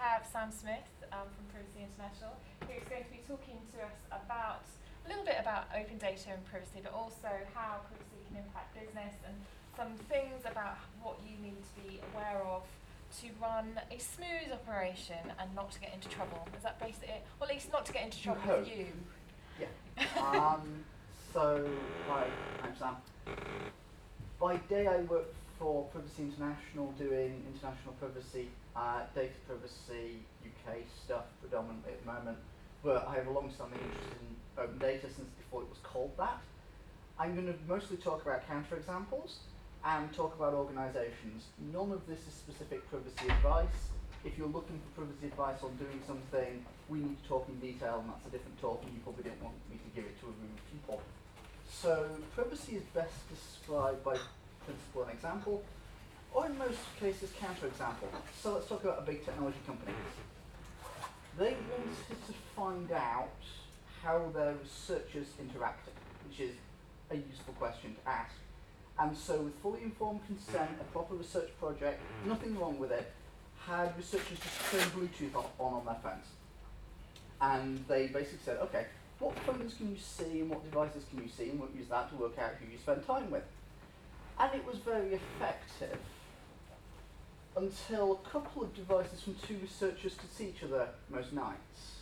have Sam Smith um, from Privacy International, who's going to be talking to us about a little bit about open data and privacy, but also how privacy can impact business and some things about what you need to be aware of to run a smooth operation and not to get into trouble. Is that basically it? Well, at least not to get into trouble with you. Yeah. um, so, hi, I'm Sam. By day, I work for Privacy International doing international privacy, uh, data privacy, UK stuff predominantly at the moment. But I have a long standing interest in open data since before it was called that. I'm going to mostly talk about counterexamples and talk about organisations. None of this is specific privacy advice. If you're looking for privacy advice on doing something, we need to talk in detail, and that's a different talk, and you probably don't want me to give it to a room of people. So, privacy is best described by principle and example, or in most cases, counterexample. So, let's talk about a big technology company. They wanted to find out how their researchers interacted, which is a useful question to ask. And so, with fully informed consent, a proper research project, nothing wrong with it, had researchers just turn Bluetooth on, on on their phones. And they basically said, okay, what phones can you see and what devices can you see, and we'll use that to work out who you spend time with. And it was very effective until a couple of devices from two researchers could see each other most nights.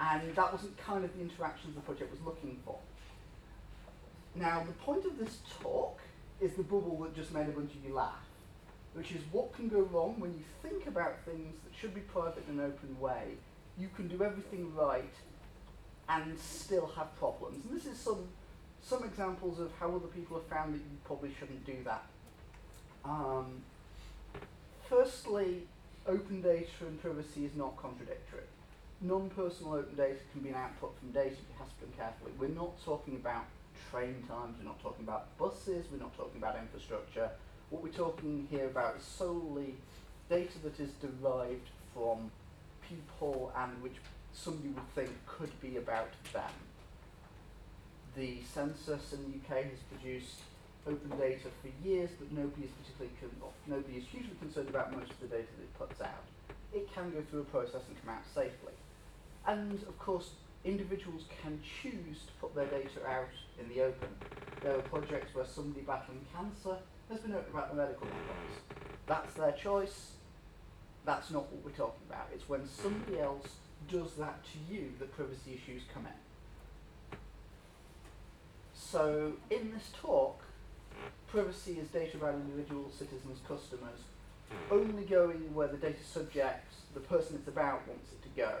And that wasn't kind of the interactions the project was looking for. Now, the point of this talk is the bubble that just made a bunch of you laugh, which is what can go wrong when you think about things that should be private in an open way. You can do everything right and still have problems. And this is some, some examples of how other people have found that you probably shouldn't do that. Um, firstly, open data and privacy is not contradictory. Non-personal open data can be an output from data, you have to be carefully. We're not talking about train times, we're not talking about buses, we're not talking about infrastructure. What we're talking here about is solely data that is derived from people and which somebody would think could be about them. The census in the UK has produced open data for years, but nobody is particularly nobody is hugely concerned about most of the data that it puts out. It can go through a process and come out safely. And of course, individuals can choose to put their data out in the open. There are projects where somebody battling cancer has been open about the medical records. That's their choice. That's not what we're talking about. It's when somebody else does that to you that privacy issues come in. So, in this talk, privacy is data about individuals, citizens, customers, hmm. only going where the data subject, the person it's about, wants it to go.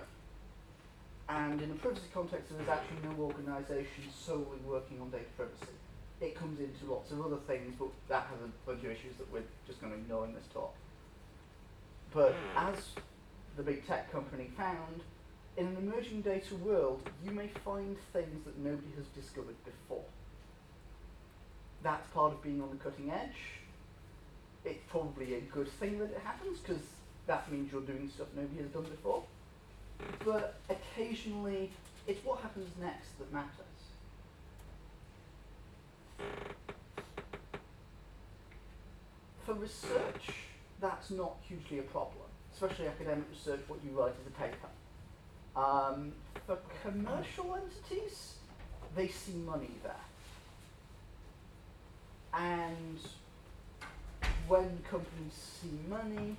And in a privacy context, there's actually no organisation solely working on data privacy. It comes into lots of other things, but that has a bunch of issues that we're just going to ignore in this talk. But hmm. as the big tech company found, in an emerging data world, you may find things that nobody has discovered before. That's part of being on the cutting edge. It's probably a good thing that it happens because that means you're doing stuff nobody has done before. But occasionally, it's what happens next that matters. For research, that's not hugely a problem, especially academic research, what you write as a paper. Um, for commercial entities, they see money there. And when companies see money,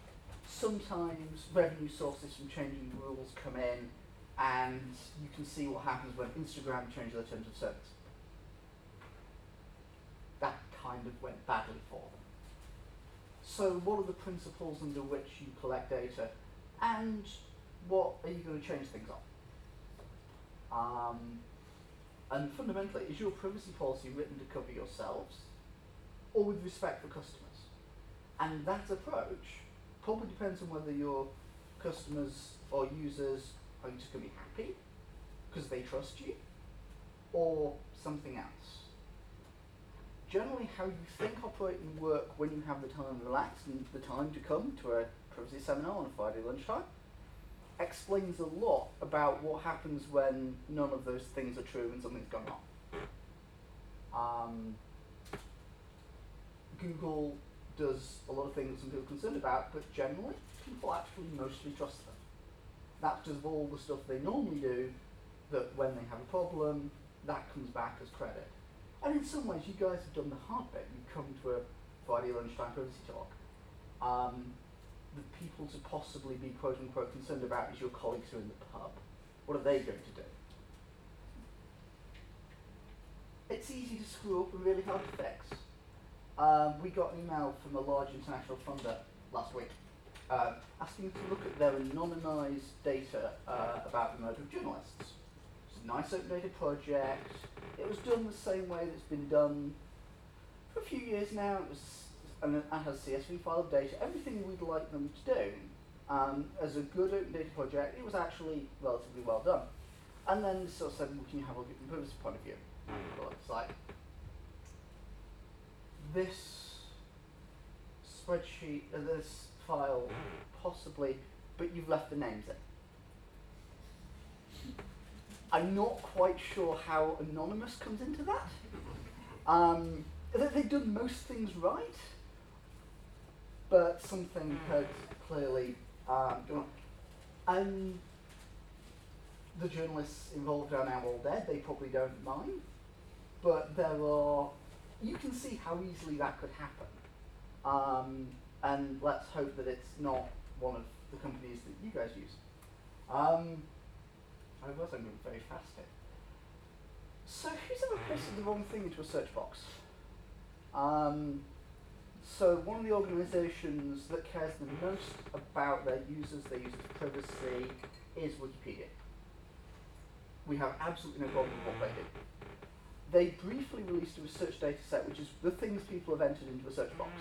sometimes revenue sources from changing rules come in, and you can see what happens when Instagram changes their terms of service. That kind of went badly for them. So, what are the principles under which you collect data, and what are you going to change things on? Um, and fundamentally, is your privacy policy written to cover yourselves, or with respect for customers? And that approach probably depends on whether your customers or users are just going to be happy because they trust you, or something else. Generally, how you think operating work when you have the time to relax and the time to come to a privacy seminar on a Friday lunchtime explains a lot about what happens when none of those things are true and something's going on. Um, Google does a lot of things some people are concerned about, but generally, people actually mostly trust them. That's because of all the stuff they normally do, that when they have a problem, that comes back as credit. And in some ways, you guys have done the hard bit. You come to a Friday lunchtime privacy talk. Um, the people to possibly be quote unquote concerned about is your colleagues who are in the pub. What are they going to do? It's easy to screw up and really hard to fix. Um, we got an email from a large international funder last week uh, asking to look at their anonymised data uh, about the murder of journalists. It's a nice open data project. It was done the same way that it's been done for a few years now. It was and it has CSV file of data, everything we'd like them to do. Um, as a good open data project, it was actually relatively well done. And then sort of said, well, can you have a look at from a point of view? Well, it's like this spreadsheet, uh, this file, possibly, but you've left the names in. I'm not quite sure how anonymous comes into that. Um, they- they've done most things right, but something had clearly um, gone. And the journalists involved are now all dead. They probably don't mind, but there are. You can see how easily that could happen. Um, and let's hope that it's not one of the companies that you guys use. Um, I was I'm going very fast here. So who's ever posted the wrong thing into a search box? Um, so one of the organisations that cares the most about their users, their users' privacy, is Wikipedia. We have absolutely no problem with what they do. They briefly released a research data set, which is the things people have entered into a search box.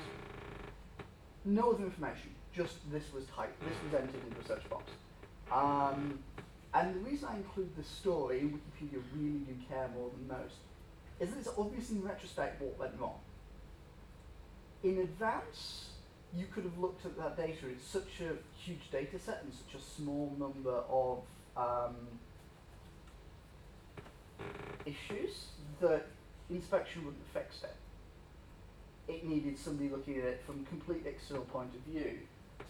No other information, just this was typed, this was entered into a search box. Um, and the reason I include this story, Wikipedia really do care more than most, is that it's obvious in retrospect what went wrong. In advance, you could have looked at that data. It's such a huge data set and such a small number of um, issues that inspection wouldn't have fixed it. It needed somebody looking at it from a complete external point of view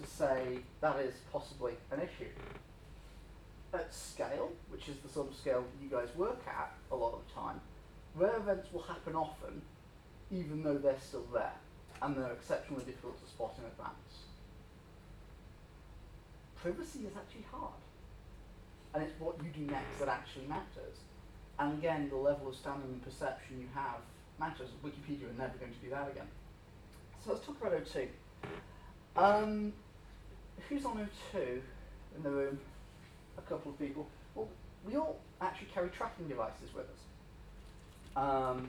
to say that is possibly an issue. At scale, which is the sort of scale you guys work at a lot of the time, rare events will happen often, even though they're still there, and they're exceptionally difficult to spot in advance. Privacy is actually hard, and it's what you do next that actually matters. And again, the level of standing and perception you have matters. Wikipedia are never going to do that again. So let's talk about O2. Um, who's on O2 in the room? A couple of people. Well, we all actually carry tracking devices with us. Um,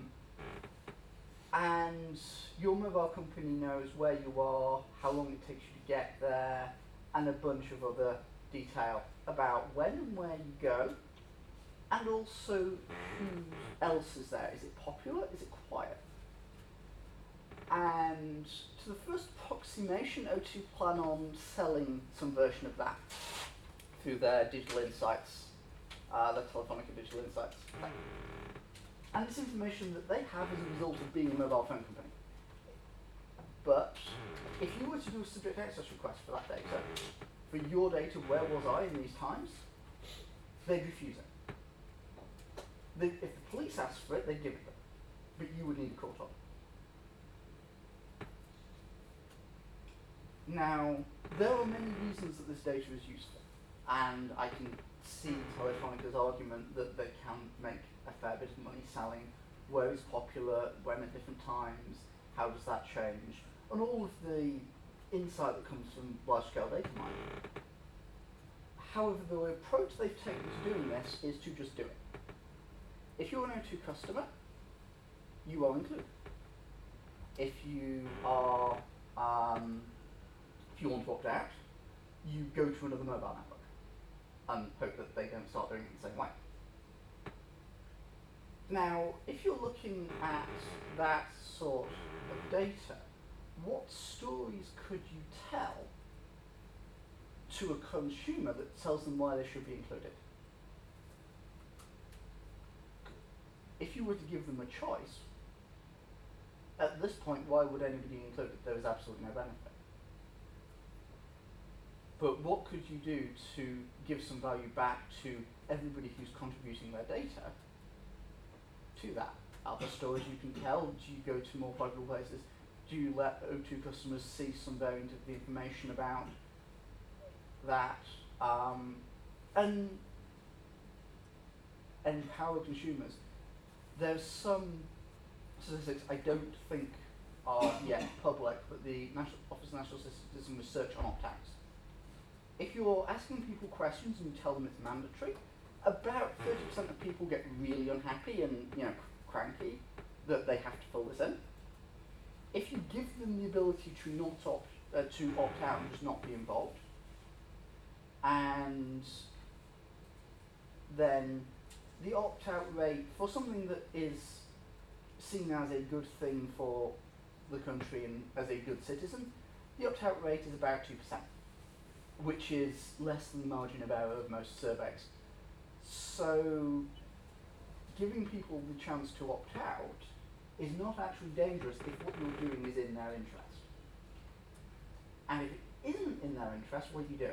and your mobile company knows where you are, how long it takes you to get there, and a bunch of other detail about when and where you go, and also who else is there. Is it popular? Is it quiet? And to the first approximation, O2 plan on selling some version of that through their digital insights, uh, their Telefonica digital insights. And it's information that they have as a result of being a mobile phone company. But if you were to do a subject access request for that data, for your data, where was I in these times, they'd refuse it. If the police asked for it, they'd give it them. But you would need a court order. Now, there are many reasons that this data is useful, and I can see Telefonica's argument that they can make a fair bit of money selling where it's popular, when at different times, how does that change, and all of the insight that comes from large-scale data mining. However, the approach they've taken to doing this is to just do it. If you're an O2 customer, you are included. If you are, um, if you want to opt out, you go to another mobile network and hope that they don't start doing it the same way. Now, if you're looking at that sort of data, what stories could you tell to a consumer that tells them why they should be included? If you were to give them a choice, at this point, why would anybody include it? There is absolutely no benefit. But what could you do to give some value back to everybody who's contributing their data to that? Are there stories you can tell? Do you go to more pluggable places? Do you let O2 customers see some variant of the information about that? Um, and empower consumers. There's some statistics I don't think are yet public, but the National Office of National Statistics Research on opt-outs if you're asking people questions and you tell them it's mandatory, about 30% of people get really unhappy and, you know, cranky that they have to fill this in. If you give them the ability to not opt, uh, to opt out and just not be involved, and then the opt-out rate for something that is seen as a good thing for the country and as a good citizen, the opt-out rate is about 2% which is less than the margin of error of most surveys. So giving people the chance to opt out is not actually dangerous if what you're doing is in their interest. And if it isn't in their interest, what are you doing?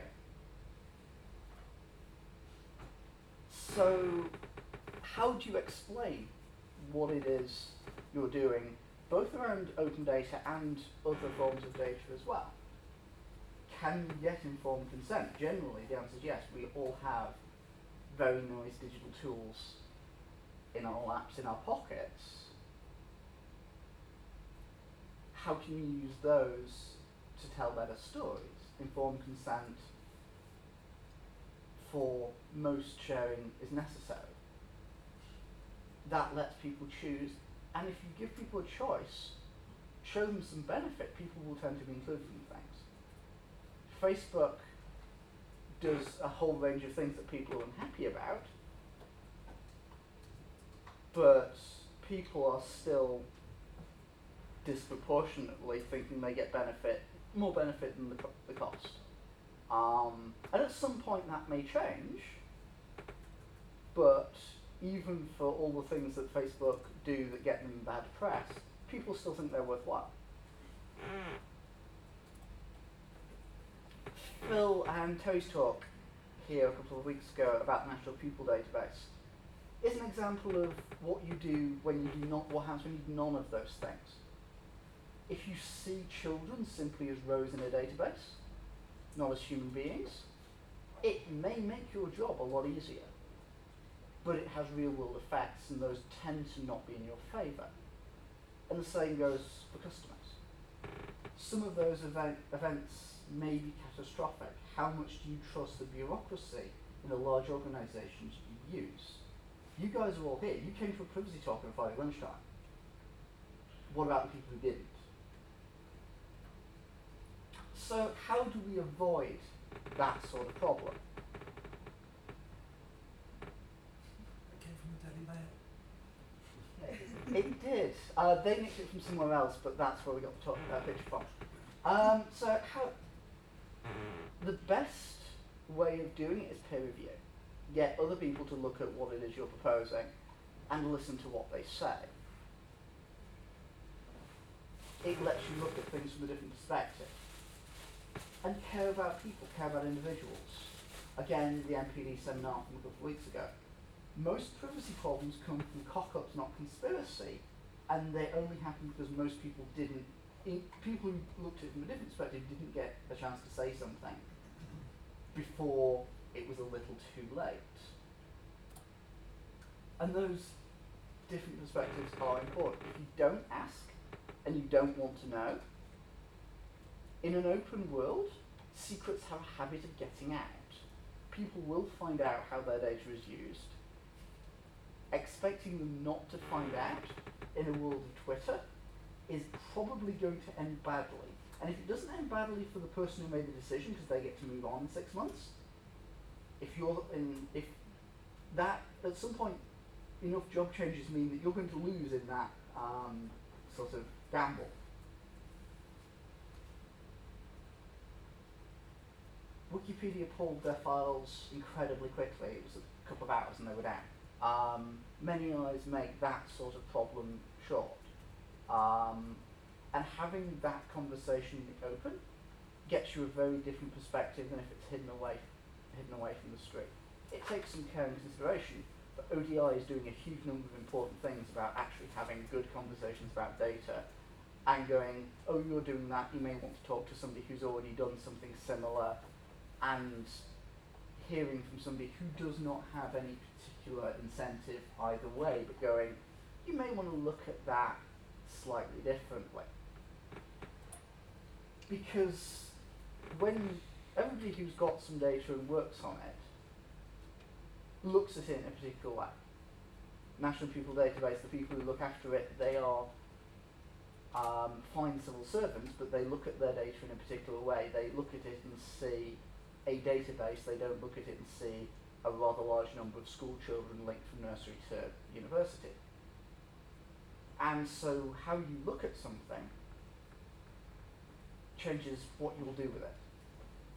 So how do you explain what it is you're doing, both around open data and other forms of data as well? can you get informed consent? Generally, the answer is yes. We all have very nice digital tools in our laps, in our pockets. How can you use those to tell better stories? Informed consent for most sharing is necessary. That lets people choose, and if you give people a choice, show them some benefit, people will tend to be included in things. Facebook does a whole range of things that people are unhappy about, but people are still disproportionately thinking they get benefit, more benefit than the, the cost. Um, and at some point that may change, but even for all the things that Facebook do that get them bad press, people still think they're worthwhile. Mm. Phil and Terry's talk here a couple of weeks ago about the National Pupil Database is an example of what you do when you do not, what happens when you do none of those things. If you see children simply as rows in a database, not as human beings, it may make your job a lot easier. But it has real world effects and those tend to not be in your favour. And the same goes for customers. Some of those event, events may be catastrophic. How much do you trust the bureaucracy in the large organisations you use? You guys are all here. You came to a privacy talk on Friday lunchtime. What about the people who didn't? So how do we avoid that sort of problem? It came from the Daily Mail. Uh, they nicked it from somewhere else, but that's where we got the top, uh, picture from. Um, so how the best way of doing it is peer review. Get other people to look at what it is you're proposing and listen to what they say. It lets you look at things from a different perspective. And care about people, care about individuals. Again, the NPD seminar from a couple of weeks ago. Most privacy problems come from cock-ups, not conspiracy, and they only happen because most people didn't people who looked at it from a different perspective didn't get a chance to say something before it was a little too late. And those different perspectives are important. If you don't ask and you don't want to know, in an open world, secrets have a habit of getting out. People will find out how their data is used. Expecting them not to find out in a world of Twitter is probably going to end badly. And if it doesn't end badly for the person who made the decision because they get to move on in six months, if you're in, if that at some point enough job changes mean that you're going to lose in that um, sort of gamble. Wikipedia pulled their files incredibly quickly. It was a couple of hours and they were down. Um, many eyes make that sort of problem short. Um, and having that conversation in the open gets you a very different perspective than if it's hidden away, hidden away from the street. It takes some care and consideration, but ODI is doing a huge number of important things about actually having good conversations about data and going, oh, you're doing that, you may want to talk to somebody who's already done something similar and hearing from somebody who does not have any particular incentive either way, but going, you may want to look at that slightly differently. Because when everybody who's got some data and works on it looks at it in a particular way. National Pupil Database, the people who look after it, they are um, fine civil servants, but they look at their data in a particular way. They look at it and see a database, they don't look at it and see a rather large number of school children linked from nursery to university. And so how you look at something changes what you'll do with it.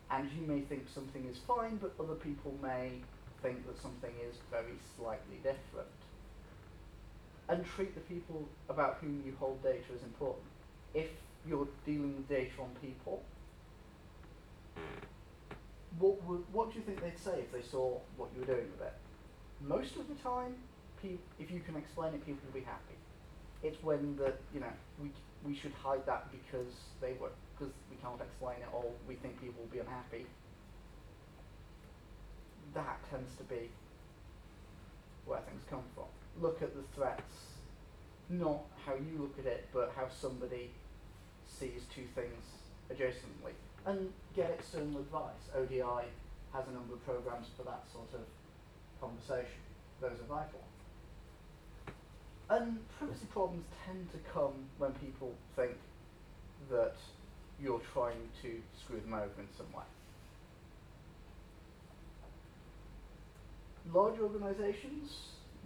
And you may think something is fine, but other people may think that something is very slightly different. And treat the people about whom you hold data as important. If you're dealing with data on people, what would what do you think they'd say if they saw what you were doing with it? Most of the time, if you can explain it, people will be happy. It's when the you know we we should hide that because they were because we can't explain it or we think people will be unhappy. That tends to be where things come from. Look at the threats, not how you look at it, but how somebody sees two things adjacently and get external advice. ODI has a number of programs for that sort of conversation. Those are vital. And privacy problems tend to come when people think that you're trying to screw them over in some way. Large organisations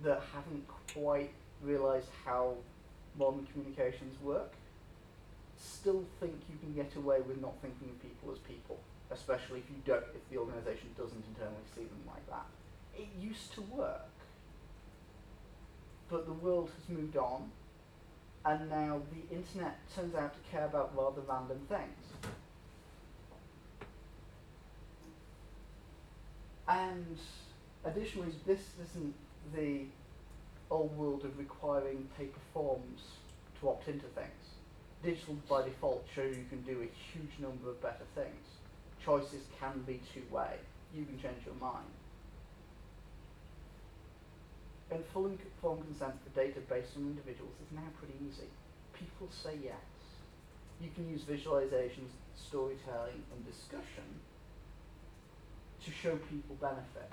that haven't quite realised how modern communications work still think you can get away with not thinking of people as people, especially if you don't, if the organisation doesn't internally see them like that. It used to work, but the world has moved on, and now the internet turns out to care about rather random things. And additionally, this isn't the old world of requiring paper forms to opt into things digital by default shows you can do a huge number of better things. Choices can be two-way. You can change your mind. And full informed consent for data based on individuals is now pretty easy. People say yes. You can use visualizations, storytelling, and discussion to show people benefit.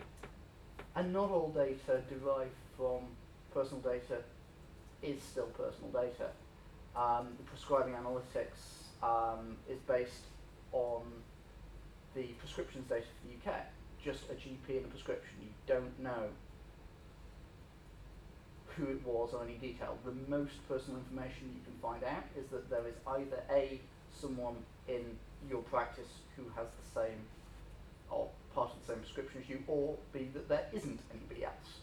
And not all data derived from personal data is still personal data um, the prescribing analytics um, is based on the prescriptions data for the UK. Just a GP and a prescription. You don't know who it was or any detail. The most personal information you can find out is that there is either A, someone in your practice who has the same or part of the same prescription as you, or B, that there isn't anybody else.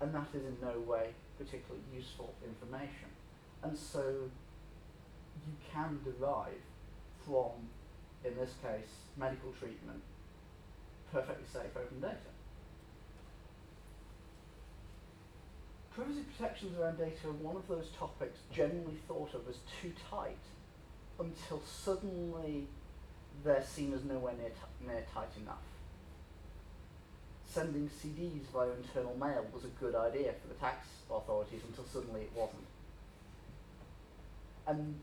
And that is in no way particularly useful information. And so you can derive from, in this case, medical treatment, perfectly safe open data. Privacy protections around data are one of those topics generally thought of as too tight until suddenly they're seen as nowhere near, near tight enough. Sending CDs via internal mail was a good idea for the tax authorities until suddenly it wasn't and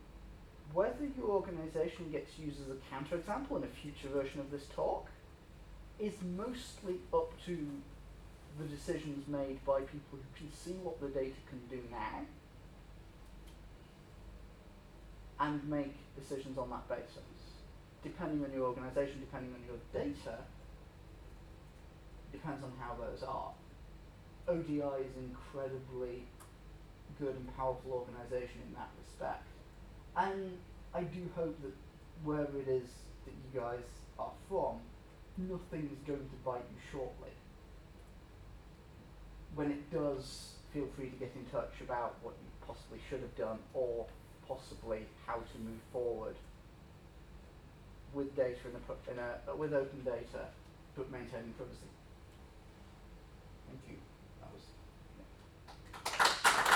whether your organisation gets used as a counterexample in a future version of this talk is mostly up to the decisions made by people who can see what the data can do now and make decisions on that basis. Depending on your organisation, depending on your data, depends on how those are. ODI is incredibly good and powerful organisation in that respect. And I do hope that wherever it is that you guys are from, nothing is going to bite you shortly. When it does, feel free to get in touch about what you possibly should have done or possibly how to move forward with data in a, in a with open data, but maintaining privacy.